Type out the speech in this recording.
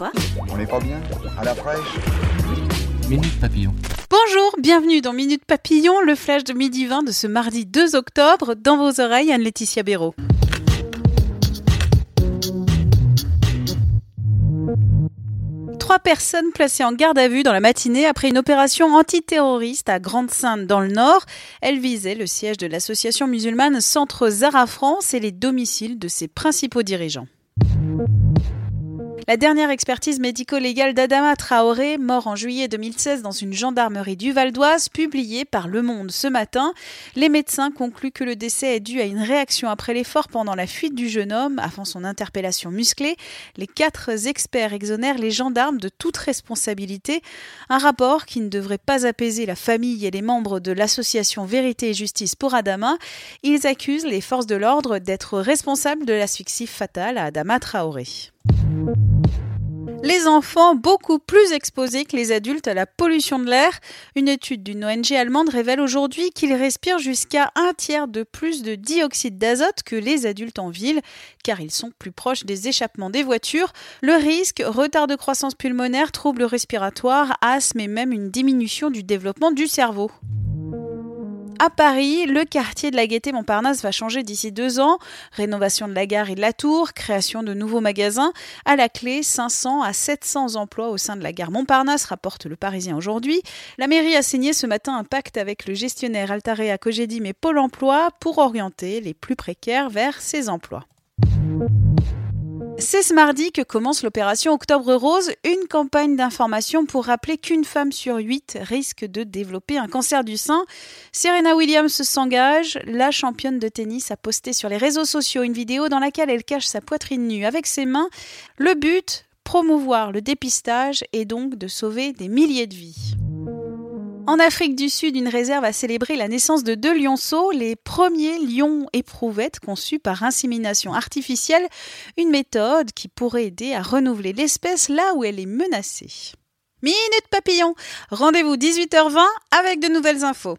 Quoi On n'est pas bien À la fraîche Minute Papillon. Bonjour, bienvenue dans Minute Papillon, le flash de midi 20 de ce mardi 2 octobre. Dans vos oreilles, Anne-Laetitia Béraud. Trois personnes placées en garde à vue dans la matinée après une opération antiterroriste à Grande-Sainte dans le Nord. Elle visait le siège de l'association musulmane Centre Zara France et les domiciles de ses principaux dirigeants. La dernière expertise médico-légale d'Adama Traoré, mort en juillet 2016 dans une gendarmerie du Val d'Oise, publiée par Le Monde ce matin. Les médecins concluent que le décès est dû à une réaction après l'effort pendant la fuite du jeune homme avant son interpellation musclée. Les quatre experts exonèrent les gendarmes de toute responsabilité. Un rapport qui ne devrait pas apaiser la famille et les membres de l'association Vérité et Justice pour Adama. Ils accusent les forces de l'ordre d'être responsables de l'asphyxie fatale à Adama Traoré. Les enfants beaucoup plus exposés que les adultes à la pollution de l'air. Une étude d'une ONG allemande révèle aujourd'hui qu'ils respirent jusqu'à un tiers de plus de dioxyde d'azote que les adultes en ville, car ils sont plus proches des échappements des voitures. Le risque, retard de croissance pulmonaire, troubles respiratoires, asthme et même une diminution du développement du cerveau. À Paris, le quartier de la Gaîté Montparnasse va changer d'ici deux ans. Rénovation de la gare et de la tour, création de nouveaux magasins. À la clé, 500 à 700 emplois au sein de la gare Montparnasse, rapporte le Parisien aujourd'hui. La mairie a signé ce matin un pacte avec le gestionnaire Altarea Cogedim et Pôle emploi pour orienter les plus précaires vers ces emplois. C'est ce mardi que commence l'opération Octobre Rose, une campagne d'information pour rappeler qu'une femme sur huit risque de développer un cancer du sein. Serena Williams s'engage. La championne de tennis a posté sur les réseaux sociaux une vidéo dans laquelle elle cache sa poitrine nue avec ses mains. Le but promouvoir le dépistage et donc de sauver des milliers de vies. En Afrique du Sud, une réserve a célébré la naissance de deux lionceaux, les premiers lions éprouvettes conçus par insémination artificielle, une méthode qui pourrait aider à renouveler l'espèce là où elle est menacée. Minute papillon, rendez-vous 18h20 avec de nouvelles infos.